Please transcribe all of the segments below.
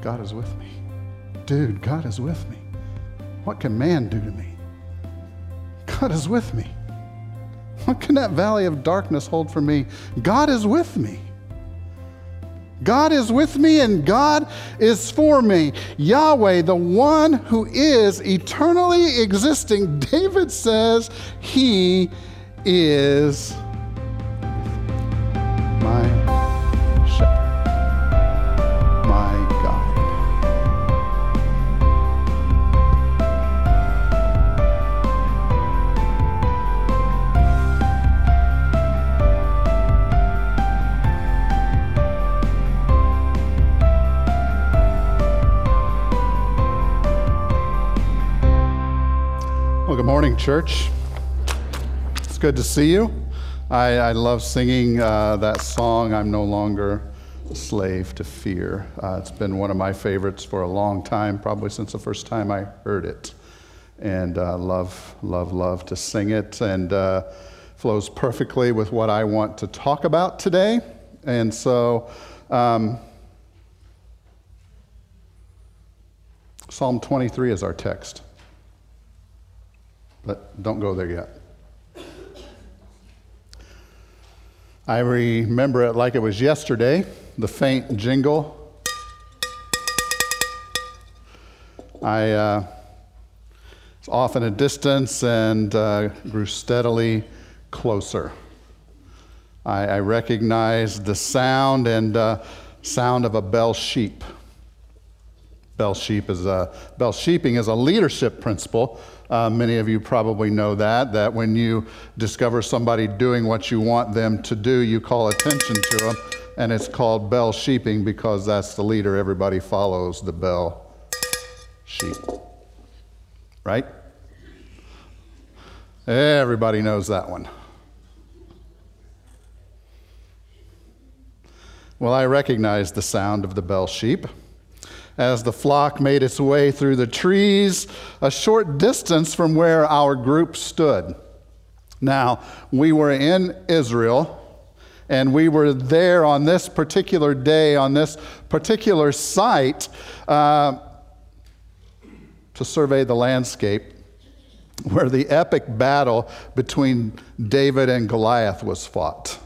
God is with me. Dude, God is with me. What can man do to me? God is with me. What can that valley of darkness hold for me? God is with me. God is with me and God is for me. Yahweh, the one who is eternally existing, David says, He is church. It's good to see you. I, I love singing uh, that song, I'm No Longer a Slave to Fear. Uh, it's been one of my favorites for a long time, probably since the first time I heard it. And uh, love, love, love to sing it, and uh, flows perfectly with what I want to talk about today. And so, um, Psalm 23 is our text. But don't go there yet. I remember it like it was yesterday, the faint jingle. I uh, was off in a distance and uh, grew steadily closer. I, I recognized the sound and uh, sound of a bell sheep. Bell sheep is a bell sheeping is a leadership principle uh, many of you probably know that, that when you discover somebody doing what you want them to do, you call attention to them, and it's called bell sheeping because that's the leader. Everybody follows the bell sheep. Right? Everybody knows that one. Well, I recognize the sound of the bell sheep as the flock made its way through the trees a short distance from where our group stood. Now, we were in Israel, and we were there on this particular day, on this particular site, uh, to survey the landscape where the epic battle between David and Goliath was fought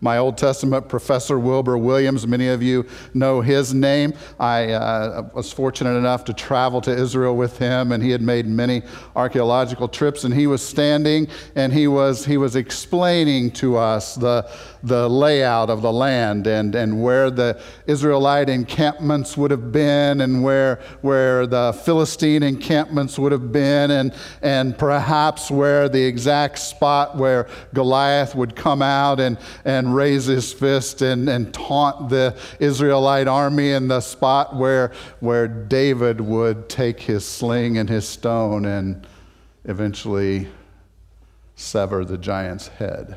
my Old Testament professor, Wilbur Williams. Many of you know his name. I uh, was fortunate enough to travel to Israel with him, and he had made many archaeological trips. And he was standing and he was, he was explaining to us the, the layout of the land and, and where the Israelite encampments would have been and where, where the Philistine encampments would have been, and, and perhaps where the exact spot where Goliath would come out and, and raise his fist and, and taunt the Israelite army and the spot where, where David would take his sling and his stone and eventually sever the giant's head.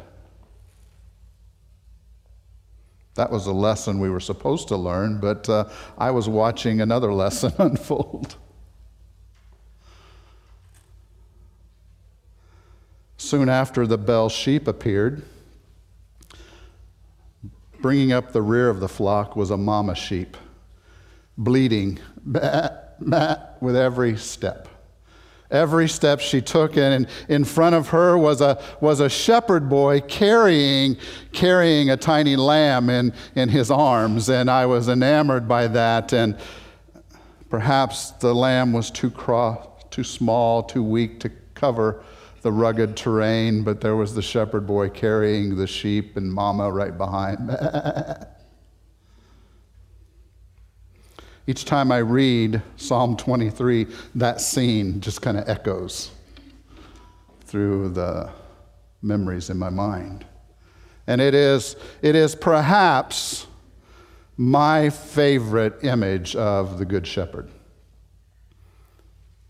That was a lesson we were supposed to learn, but uh, I was watching another lesson unfold. Soon after the bell sheep appeared, Bringing up the rear of the flock was a mama sheep, bleating bah, bah, with every step. Every step she took, and in front of her was a, was a shepherd boy carrying, carrying a tiny lamb in, in his arms. And I was enamored by that. And perhaps the lamb was too, cross, too small, too weak to cover the rugged terrain, but there was the shepherd boy carrying the sheep and mama right behind. Each time I read Psalm 23, that scene just kind of echoes through the memories in my mind. And it is, it is perhaps my favorite image of the Good Shepherd.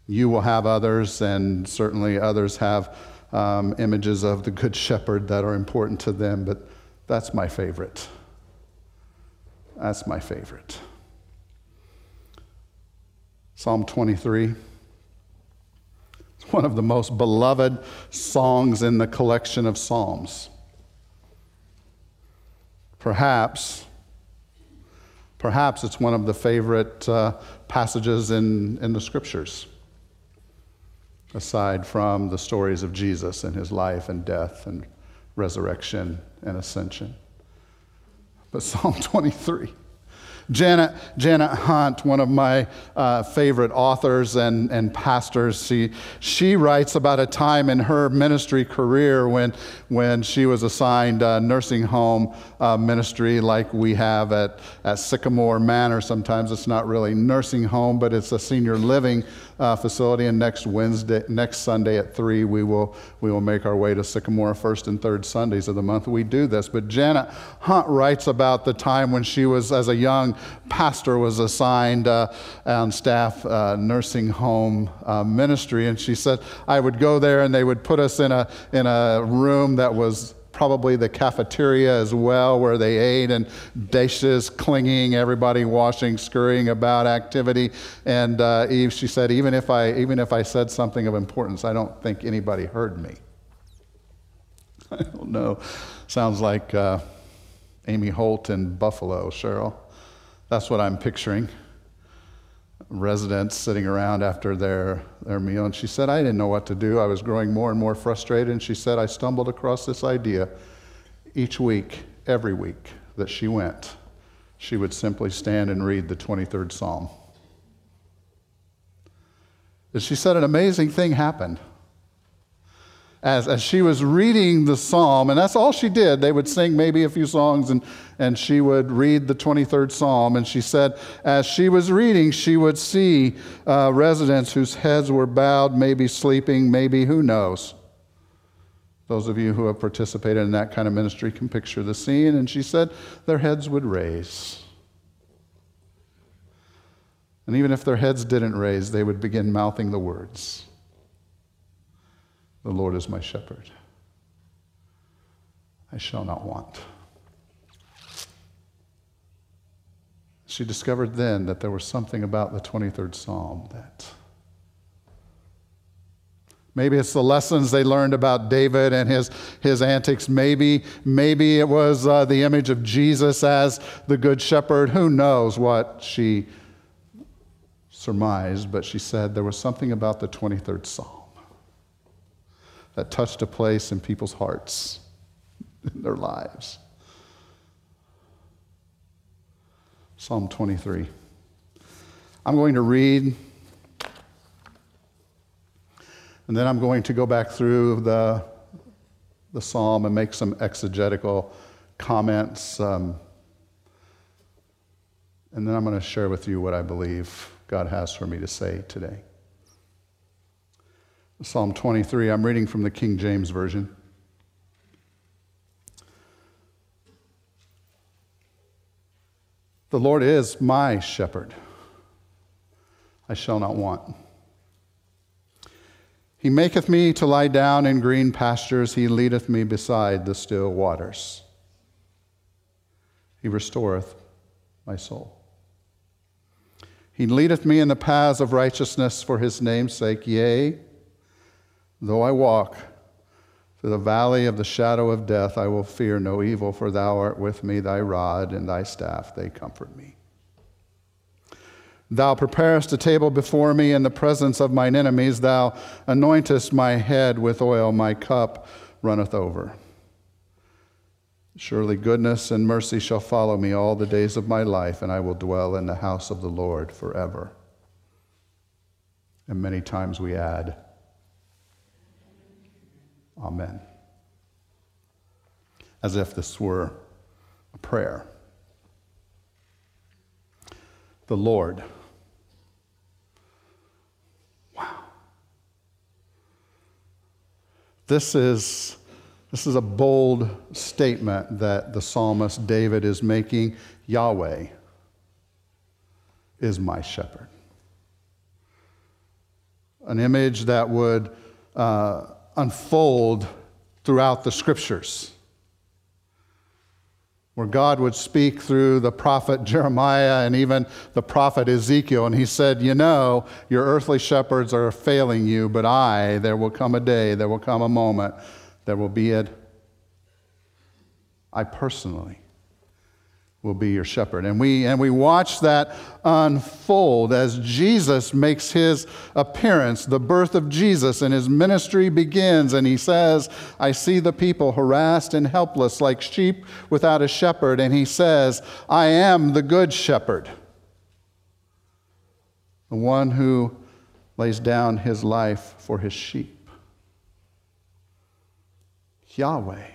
You will have others, and certainly others have um, images of the Good Shepherd that are important to them, but that's my favorite. That's my favorite. Psalm 23. It's one of the most beloved songs in the collection of Psalms. Perhaps, Perhaps it's one of the favorite uh, passages in, in the scriptures, aside from the stories of Jesus and his life and death and resurrection and ascension. But Psalm 23 Janet, Janet Hunt, one of my uh, favorite authors and, and pastors, she, she writes about a time in her ministry career when, when she was assigned a nursing home uh, ministry like we have at, at Sycamore Manor. Sometimes it's not really nursing home, but it's a senior living uh, facility. And next Wednesday, next Sunday at three, we will we will make our way to Sycamore first and third Sundays of the month. We do this. But Janet Hunt writes about the time when she was, as a young pastor, was assigned uh, on staff uh, nursing home uh, ministry, and she said I would go there and they would put us in a in a room that was probably the cafeteria as well, where they ate and dishes clinging, everybody washing, scurrying about activity. And uh, Eve, she said, even if I even if I said something of importance, I don't think anybody heard me. I don't know. Sounds like uh, Amy Holt in Buffalo, Cheryl. That's what I'm picturing residents sitting around after their, their meal. And she said, I didn't know what to do. I was growing more and more frustrated. And she said, I stumbled across this idea each week, every week that she went, she would simply stand and read the 23rd Psalm. And she said, an amazing thing happened as, as she was reading the psalm, and that's all she did. They would sing maybe a few songs, and, and she would read the 23rd psalm. And she said, as she was reading, she would see uh, residents whose heads were bowed, maybe sleeping, maybe who knows. Those of you who have participated in that kind of ministry can picture the scene. And she said, their heads would raise. And even if their heads didn't raise, they would begin mouthing the words. The Lord is my shepherd. I shall not want. She discovered then that there was something about the 23rd Psalm that maybe it's the lessons they learned about David and his, his antics. Maybe, maybe it was uh, the image of Jesus as the good shepherd. Who knows what she surmised, but she said there was something about the 23rd Psalm that touched a place in people's hearts, in their lives. Psalm 23. I'm going to read, and then I'm going to go back through the, the psalm and make some exegetical comments. Um, and then I'm going to share with you what I believe God has for me to say today. Psalm 23. I'm reading from the King James Version. The Lord is my shepherd. I shall not want. He maketh me to lie down in green pastures. He leadeth me beside the still waters. He restoreth my soul. He leadeth me in the paths of righteousness for his name's sake. Yea, Though I walk through the valley of the shadow of death, I will fear no evil, for thou art with me, thy rod and thy staff, they comfort me. Thou preparest a table before me in the presence of mine enemies. Thou anointest my head with oil, my cup runneth over. Surely goodness and mercy shall follow me all the days of my life, and I will dwell in the house of the Lord forever. And many times we add, Amen. As if this were a prayer. The Lord. Wow. This is, this is a bold statement that the psalmist David is making. Yahweh is my shepherd. An image that would uh, unfold throughout the scriptures. Where God would speak through the prophet Jeremiah and even the prophet Ezekiel, and he said, You know, your earthly shepherds are failing you, but I, there will come a day, there will come a moment, there will be it. I personally will be your shepherd. And we, and we watch that unfold as Jesus makes his appearance, the birth of Jesus, and his ministry begins. And he says, I see the people harassed and helpless like sheep without a shepherd. And he says, I am the good shepherd, the one who lays down his life for his sheep. Yahweh,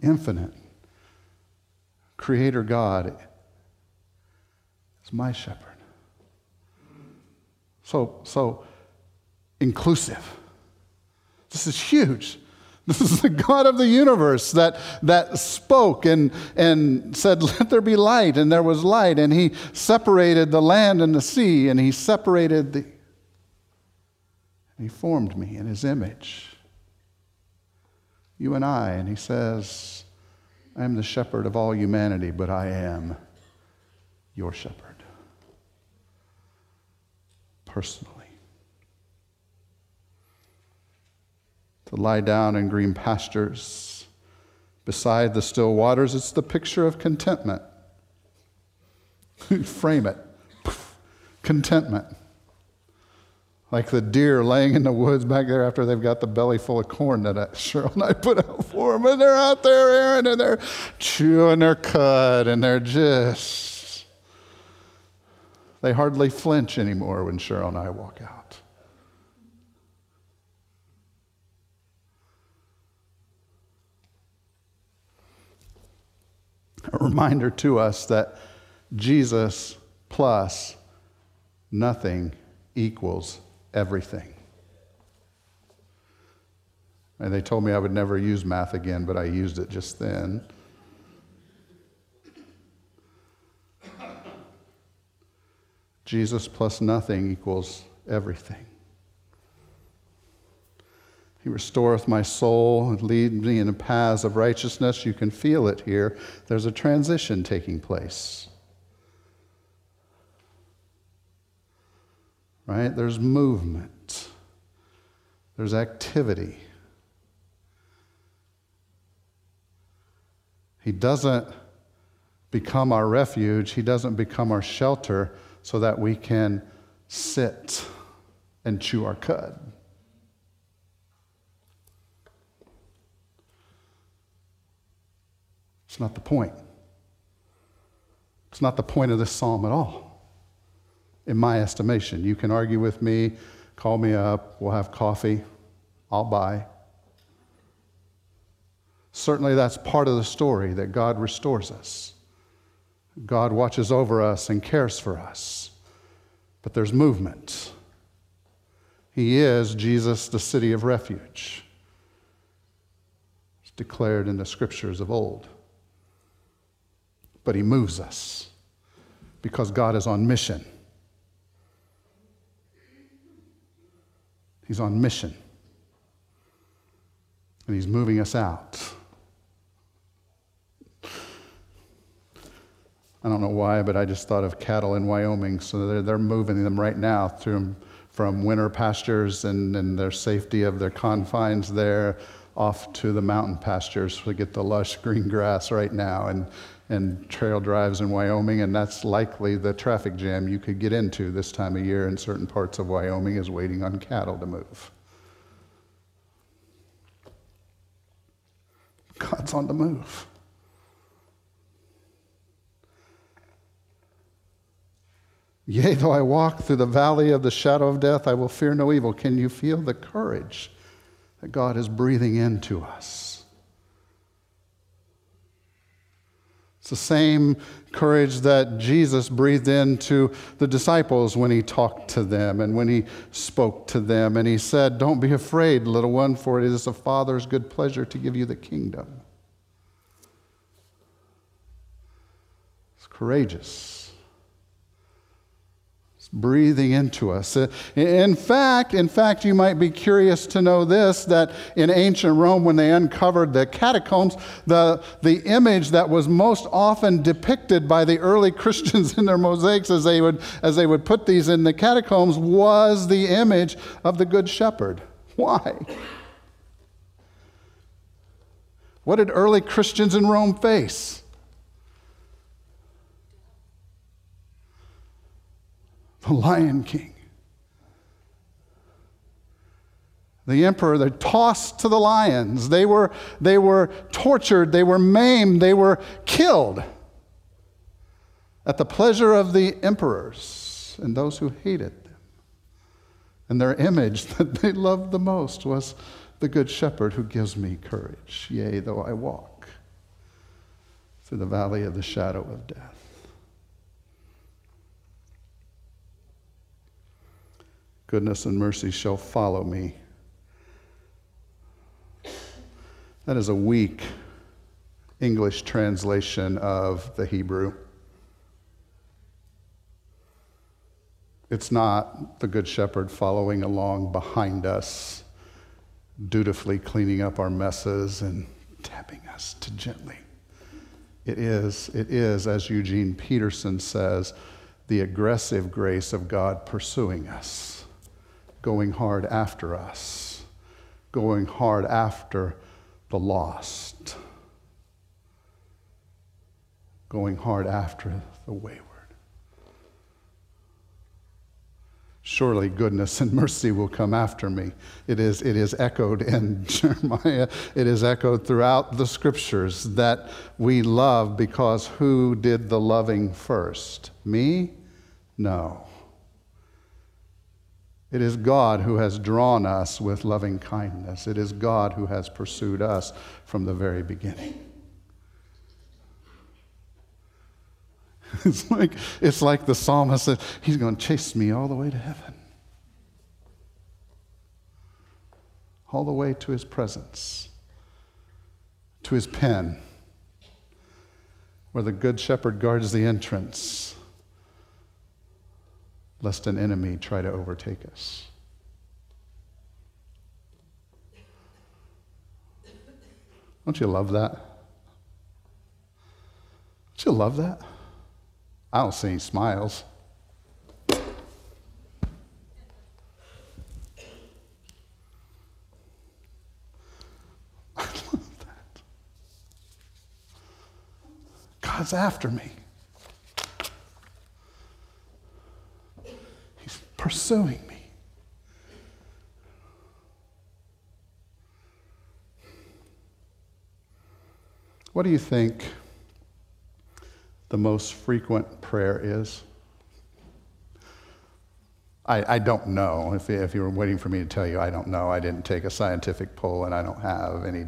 infinite Creator God is my shepherd. So, so inclusive. This is huge. This is the God of the universe that, that spoke and, and said, Let there be light, and there was light. And he separated the land and the sea, and he separated the. He formed me in his image. You and I, and he says, I am the shepherd of all humanity, but I am your shepherd. Personally. To lie down in green pastures beside the still waters, it's the picture of contentment. Frame it. Contentment like the deer laying in the woods back there after they've got the belly full of corn that Cheryl and I put out for them. And they're out there, Aaron, and they're chewing their cud, and they're just, they hardly flinch anymore when Cheryl and I walk out. A reminder to us that Jesus plus nothing equals everything. And they told me I would never use math again, but I used it just then. Jesus plus nothing equals everything. He restoreth my soul and leads me in the paths of righteousness. You can feel it here. There's a transition taking place. Right? There's movement, there's activity. He doesn't become our refuge, He doesn't become our shelter so that we can sit and chew our cud. It's not the point. It's not the point of this psalm at all in my estimation. You can argue with me, call me up, we'll have coffee, I'll buy. Certainly, that's part of the story that God restores us. God watches over us and cares for us. But there's movement. He is Jesus, the city of refuge. It's declared in the scriptures of old. But He moves us because God is on mission. He's on mission. And he's moving us out. I don't know why, but I just thought of cattle in Wyoming. So they're, they're moving them right now through, from winter pastures and, and their safety of their confines there off to the mountain pastures to get the lush green grass right now. And and trail drives in Wyoming, and that's likely the traffic jam you could get into this time of year in certain parts of Wyoming is waiting on cattle to move. God's on the move. Yea, though I walk through the valley of the shadow of death, I will fear no evil. Can you feel the courage that God is breathing into us? It's the same courage that Jesus breathed into the disciples when he talked to them and when he spoke to them. And he said, Don't be afraid, little one, for it is the Father's good pleasure to give you the kingdom. It's courageous breathing into us. Uh, in fact, in fact, you might be curious to know this that in ancient Rome, when they uncovered the catacombs, the, the image that was most often depicted by the early Christians in their mosaics as they would, as they would put these in the catacombs was the image of the Good Shepherd. Why? What did early Christians in Rome face? The Lion King. The emperor, they're tossed to the lions. They were, they were tortured, they were maimed, they were killed at the pleasure of the emperors and those who hated them. And their image that they loved the most was the Good Shepherd who gives me courage, yea, though I walk through the valley of the shadow of death. Goodness and mercy shall follow me. That is a weak English translation of the Hebrew. It's not the Good Shepherd following along behind us dutifully cleaning up our messes and tapping us to gently. It is, it is, as Eugene Peterson says, the aggressive grace of God pursuing us, going hard after us, going hard after the lost, going hard after the wayward. Surely goodness and mercy will come after me. It is, it is echoed in Jeremiah. It is echoed throughout the scriptures that we love because who did the loving first? Me? No. It is God who has drawn us with loving kindness. It is God who has pursued us from the very beginning. It's like, it's like the psalmist said, He's going to chase me all the way to heaven, all the way to His presence, to His pen, where the Good Shepherd guards the entrance, lest an enemy try to overtake us. Don't you love that? Don't you love that? I don't see any smiles. I love that. God's after me. He's pursuing me. What do you think? the most frequent prayer is? I, I don't know. If, if you were waiting for me to tell you, I don't know. I didn't take a scientific poll and I don't have any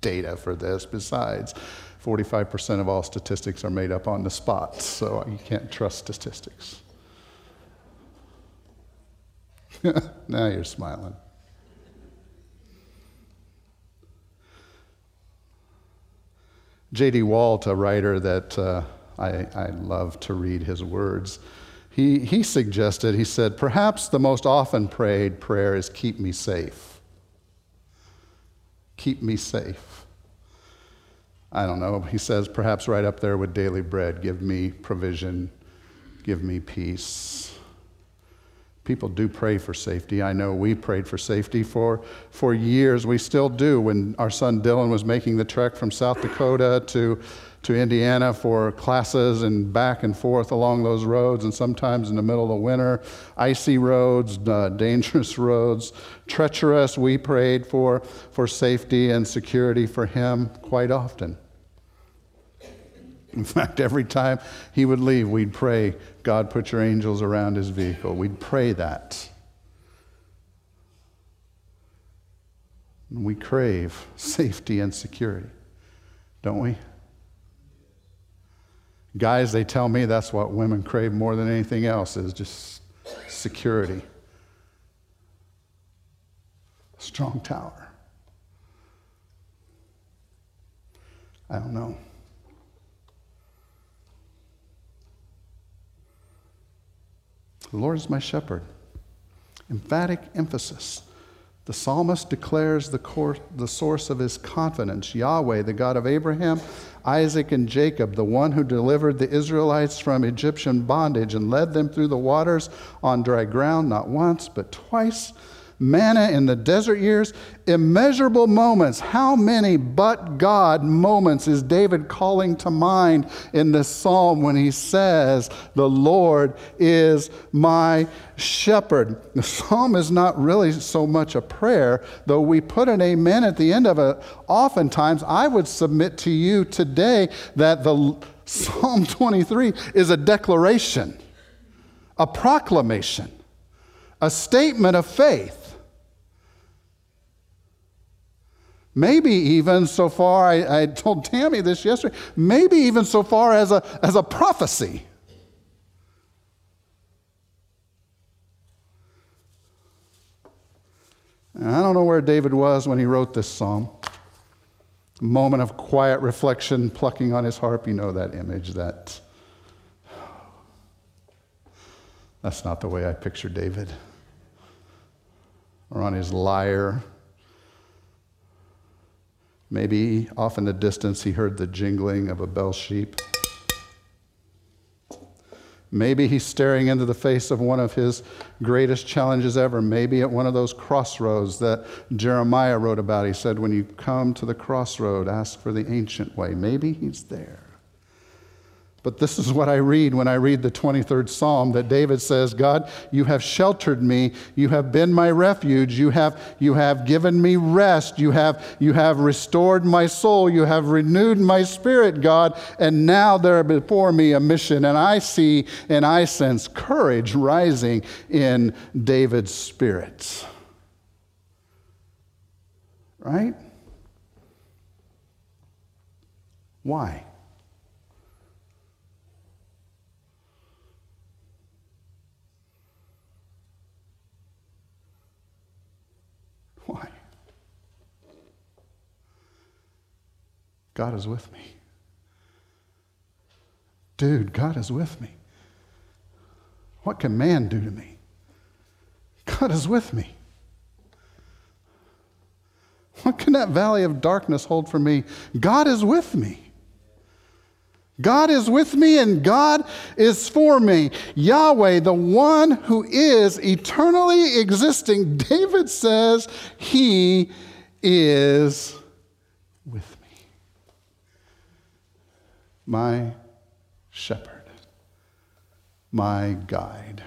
data for this. Besides, 45% of all statistics are made up on the spot, so you can't trust statistics. now you're smiling. J.D. Walt, a writer that uh, I, I love to read his words. He, he suggested, he said, perhaps the most often prayed prayer is keep me safe. Keep me safe. I don't know. He says, perhaps right up there with daily bread, give me provision, give me peace. People do pray for safety. I know we prayed for safety for, for years. We still do. When our son Dylan was making the trek from South Dakota to to Indiana for classes and back and forth along those roads, and sometimes in the middle of winter, icy roads, uh, dangerous roads, treacherous. We prayed for, for safety and security for him quite often. In fact, every time he would leave, we'd pray, God, put your angels around his vehicle. We'd pray that. And We crave safety and security, don't we? Guys, they tell me that's what women crave more than anything else is just security. strong tower. I don't know. The Lord is my shepherd. Emphatic emphasis. The psalmist declares the, course, the source of his confidence Yahweh, the God of Abraham, Isaac, and Jacob, the one who delivered the Israelites from Egyptian bondage and led them through the waters on dry ground, not once, but twice, manna in the desert years, immeasurable moments. How many but God moments is David calling to mind in this psalm when he says, The Lord is my shepherd? The psalm is not really so much a prayer, though we put an amen at the end of it. Oftentimes, I would submit to you today that the Psalm 23 is a declaration, a proclamation, a statement of faith. Maybe even so far, I, I, told Tammy this yesterday, maybe even so far as a, as a prophecy. And I don't know where David was when he wrote this psalm. Moment of quiet reflection, plucking on his harp. You know that image, that. That's not the way I picture David. Or on his lyre Maybe off in the distance he heard the jingling of a bell sheep. Maybe he's staring into the face of one of his greatest challenges ever. Maybe at one of those crossroads that Jeremiah wrote about. He said, When you come to the crossroad, ask for the ancient way. Maybe he's there. But this is what I read when I read the 23rd Psalm that David says, God, you have sheltered me. You have been my refuge. You have, you have given me rest. You have, you have restored my soul. You have renewed my spirit, God. And now there before me a mission. And I see and I sense courage rising in David's spirit. Right? Why? Why? God is with me. Dude, God is with me. What can man do to me? God is with me. What can that valley of darkness hold for me? God is with me. God is with me and God is for me. Yahweh, the one who is eternally existing, David says, He is with me. My shepherd, my guide.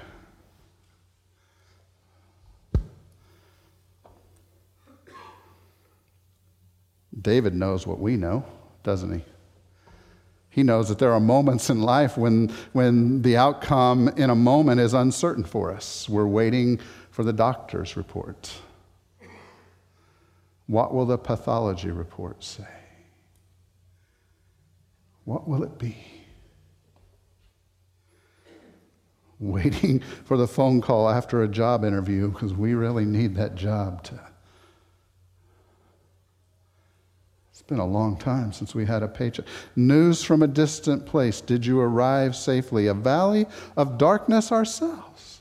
David knows what we know, doesn't he? He knows that there are moments in life when, when the outcome in a moment is uncertain for us. We're waiting for the doctor's report. What will the pathology report say? What will it be? Waiting for the phone call after a job interview because we really need that job to It's been a long time since we had a paycheck. News from a distant place. Did you arrive safely? A valley of darkness ourselves.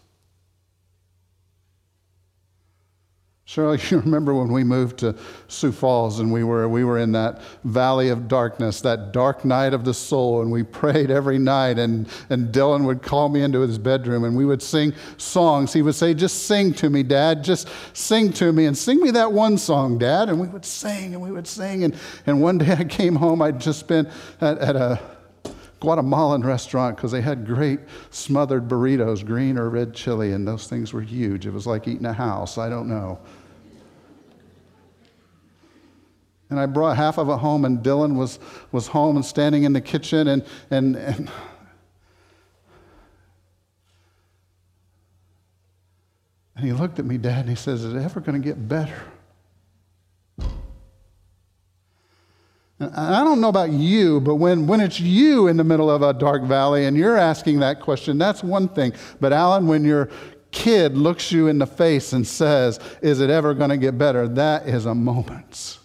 Shirley, you remember when we moved to Sioux Falls and we were, we were in that valley of darkness, that dark night of the soul, and we prayed every night. And, and Dylan would call me into his bedroom and we would sing songs. He would say, Just sing to me, Dad. Just sing to me and sing me that one song, Dad. And we would sing and we would sing. And, and one day I came home, I'd just been at, at a Guatemalan restaurant because they had great smothered burritos, green or red chili, and those things were huge. It was like eating a house. I don't know. And I brought half of it home, and Dylan was, was home and standing in the kitchen. And, and, and, and he looked at me, Dad, and he says, Is it ever going to get better? I don't know about you, but when, when it's you in the middle of a dark valley and you're asking that question, that's one thing. But Alan, when your kid looks you in the face and says, Is it ever going to get better? That is a moment.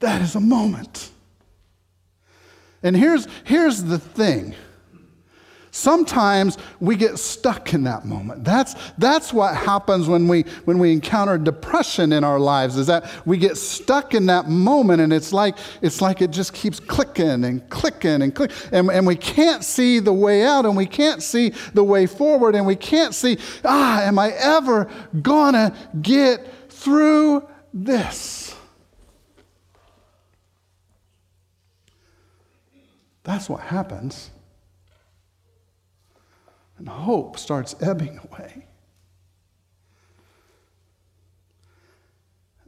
That is a moment. And here's, here's the thing Sometimes we get stuck in that moment. That's, that's what happens when we, when we encounter depression in our lives, is that we get stuck in that moment and it's like, it's like it just keeps clicking and clicking and clicking. And, and we can't see the way out and we can't see the way forward and we can't see, ah, am I ever gonna get through this? That's what happens and hope starts ebbing away.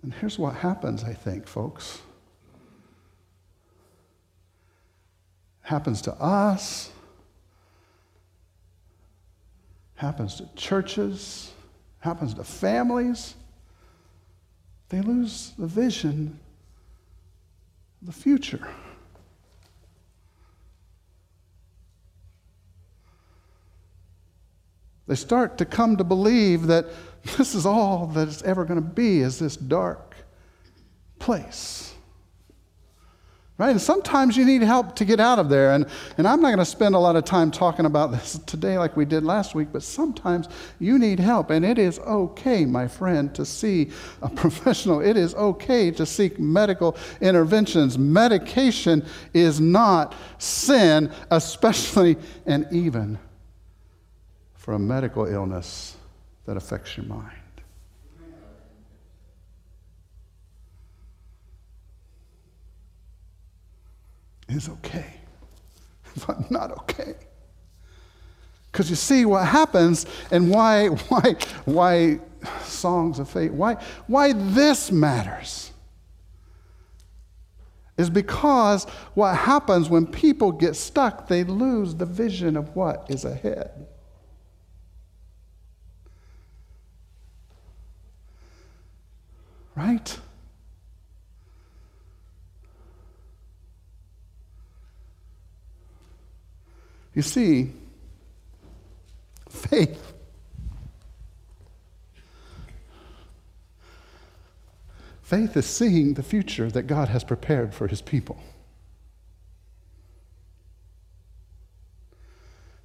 And here's what happens, I think, folks. It happens to us, happens to churches, happens to families. They lose the vision the future. They start to come to believe that this is all that it's ever going to be is this dark place. Right? And sometimes you need help to get out of there. And, and I'm not going to spend a lot of time talking about this today like we did last week, but sometimes you need help. And it is okay, my friend, to see a professional. It is okay to seek medical interventions. Medication is not sin, especially and even for a medical illness that affects your mind. Is okay, but not okay. Because you see what happens and why, why, why songs of faith, why, why this matters is because what happens when people get stuck, they lose the vision of what is ahead. Right? You see, faith. Faith is seeing the future that God has prepared for his people.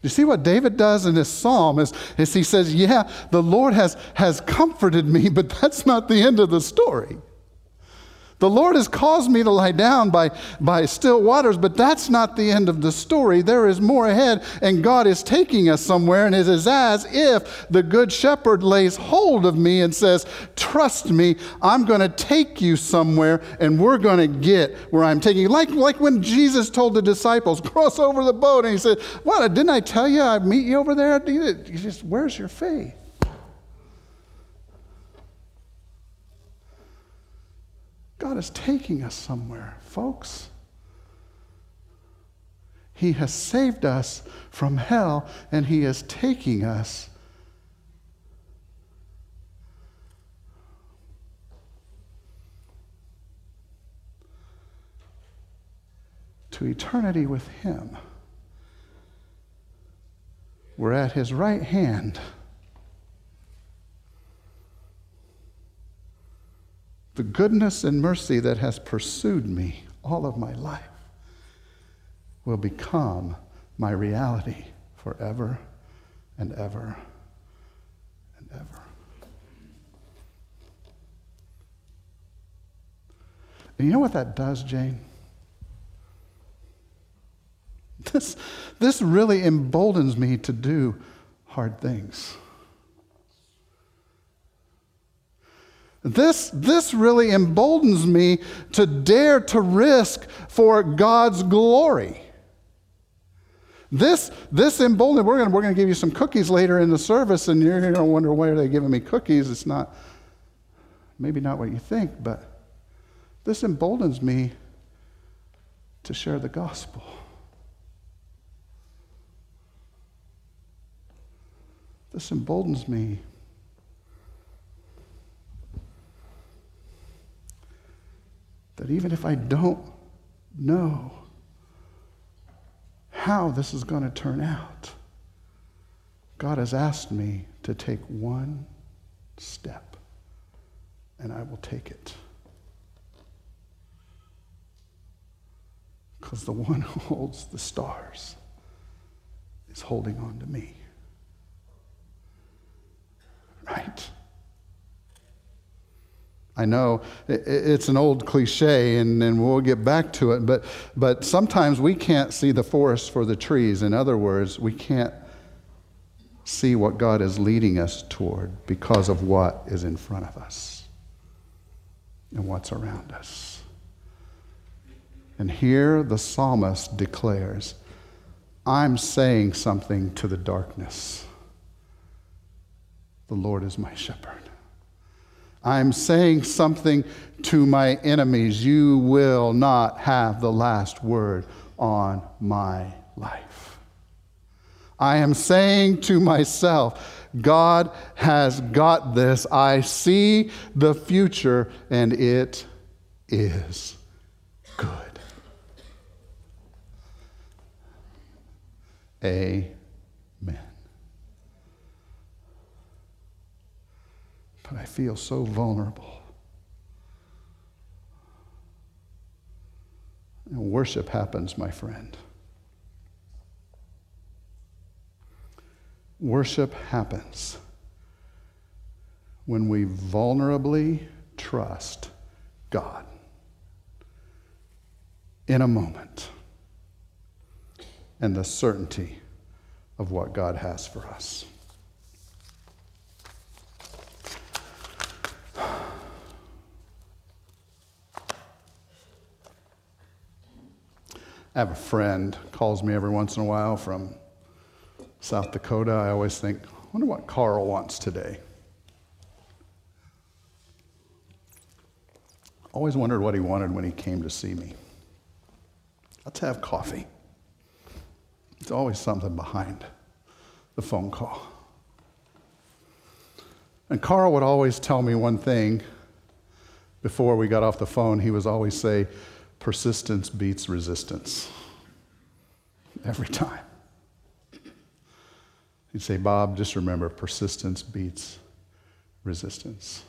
You see what David does in this psalm is, is he says, Yeah, the Lord has, has comforted me, but that's not the end of the story. The Lord has caused me to lie down by, by still waters, but that's not the end of the story. There is more ahead, and God is taking us somewhere, and it is as if the Good Shepherd lays hold of me and says, Trust me, I'm going to take you somewhere, and we're going to get where I'm taking you. Like, like when Jesus told the disciples, Cross over the boat, and he said, What, didn't I tell you I'd meet you over there? You just, Where's your faith? God is taking us somewhere, folks. He has saved us from hell and He is taking us to eternity with Him. We're at His right hand. The goodness and mercy that has pursued me all of my life will become my reality forever and ever and ever. And you know what that does, Jane? This, this really emboldens me to do hard things. This, this really emboldens me to dare to risk for God's glory. This, this emboldens, we're going we're to give you some cookies later in the service, and you're going to wonder why are they giving me cookies? It's not, maybe not what you think, but this emboldens me to share the gospel. This emboldens me that even if I don't know how this is going to turn out, God has asked me to take one step, and I will take it. Because the one who holds the stars is holding on to me. Right? I know it's an old cliche, and, and we'll get back to it, but, but sometimes we can't see the forest for the trees. In other words, we can't see what God is leading us toward because of what is in front of us and what's around us. And here the psalmist declares, I'm saying something to the darkness. The Lord is my shepherd. I'm saying something to my enemies. You will not have the last word on my life. I am saying to myself, God has got this. I see the future, and it is good. Amen. But I feel so vulnerable. And worship happens, my friend. Worship happens when we vulnerably trust God in a moment and the certainty of what God has for us. I have a friend calls me every once in a while from South Dakota. I always think, I wonder what Carl wants today. Always wondered what he wanted when he came to see me. Let's have coffee. It's always something behind the phone call. And Carl would always tell me one thing before we got off the phone. He was always say, persistence beats resistance. Every time. He'd say, Bob, just remember persistence beats resistance.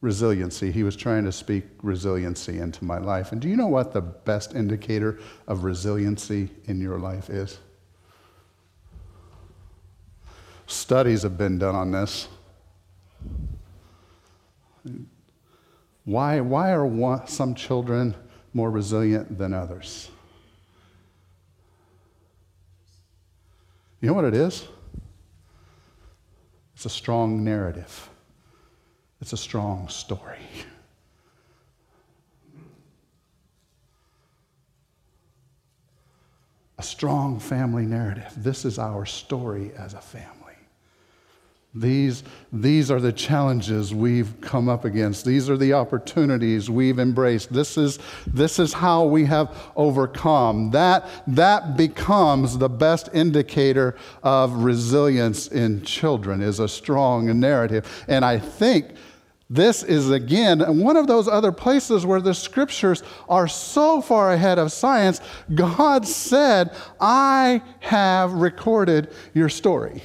Resiliency. He was trying to speak resiliency into my life. And do you know what the best indicator of resiliency in your life is? Studies have been done on this. Why, why are one, some children more resilient than others? You know what it is? It's a strong narrative, it's a strong story. A strong family narrative. This is our story as a family. These, these are the challenges we've come up against. These are the opportunities we've embraced. This is, this is how we have overcome. That, that becomes the best indicator of resilience in children, is a strong narrative. And I think this is again one of those other places where the scriptures are so far ahead of science. God said, I have recorded your story.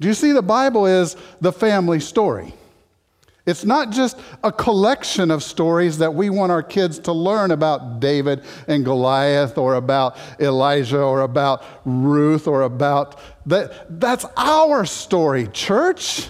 Do you see the Bible is the family story? It's not just a collection of stories that we want our kids to learn about David and Goliath or about Elijah or about Ruth or about that. That's our story, church.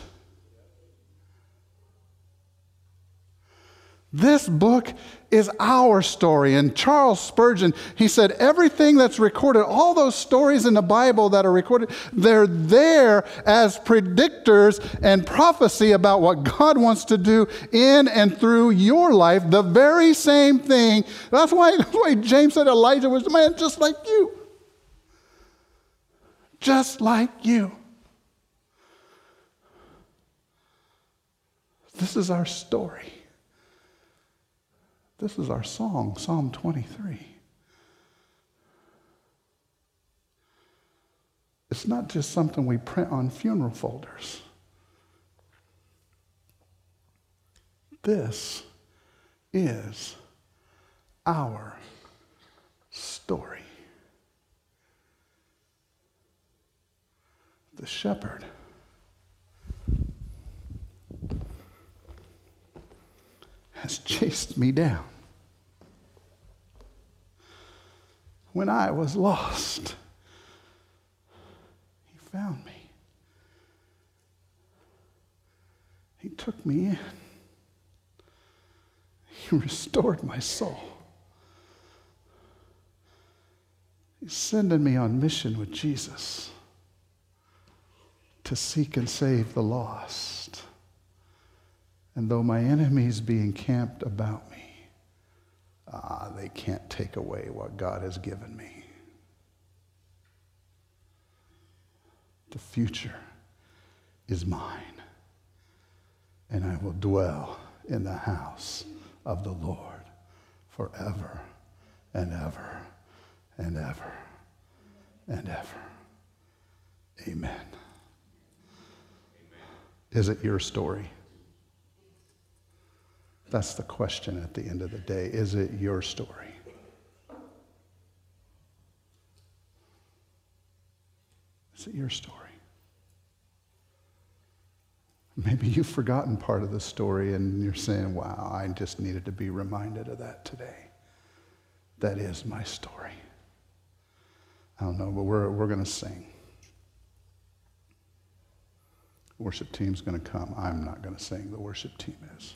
This book is our story. And Charles Spurgeon, he said, everything that's recorded, all those stories in the Bible that are recorded, they're there as predictors and prophecy about what God wants to do in and through your life. The very same thing. That's why, that's why James said Elijah was a man just like you. Just like you. This is our story. This is our song, Psalm 23. It's not just something we print on funeral folders. This is our story. The shepherd has chased me down. when I was lost, He found me. He took me in. He restored my soul. He's sending me on mission with Jesus to seek and save the lost. And though my enemies be encamped about me, ah, they can't take away what God has given me. The future is mine, and I will dwell in the house of the Lord forever and ever and ever and ever. Amen. Is it your story? That's the question at the end of the day. Is it your story? Is it your story? Maybe you've forgotten part of the story and you're saying, wow, I just needed to be reminded of that today. That is my story. I don't know, but we're, we're going to sing. Worship team's going to come. I'm not going to sing. The worship team is.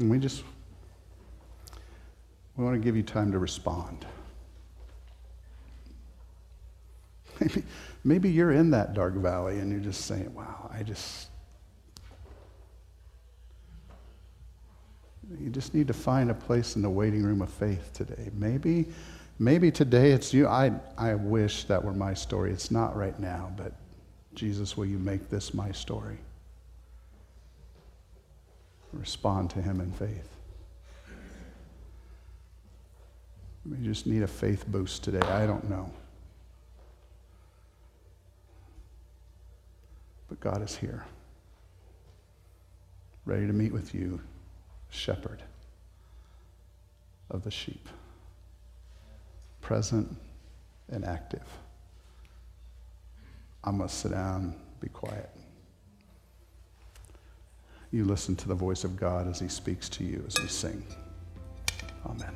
And we just we want to give you time to respond. Maybe, maybe you're in that dark valley and you're just saying, wow, I just. You just need to find a place in the waiting room of faith today. Maybe, maybe today it's you. I, I wish that were my story. It's not right now, but Jesus, will you make this my story? Respond to him in faith. We just need a faith boost today. I don't know. But God is here, ready to meet with you, shepherd of the sheep, present and active. I'm going to sit down, be quiet. You listen to the voice of God as he speaks to you as we sing. Amen.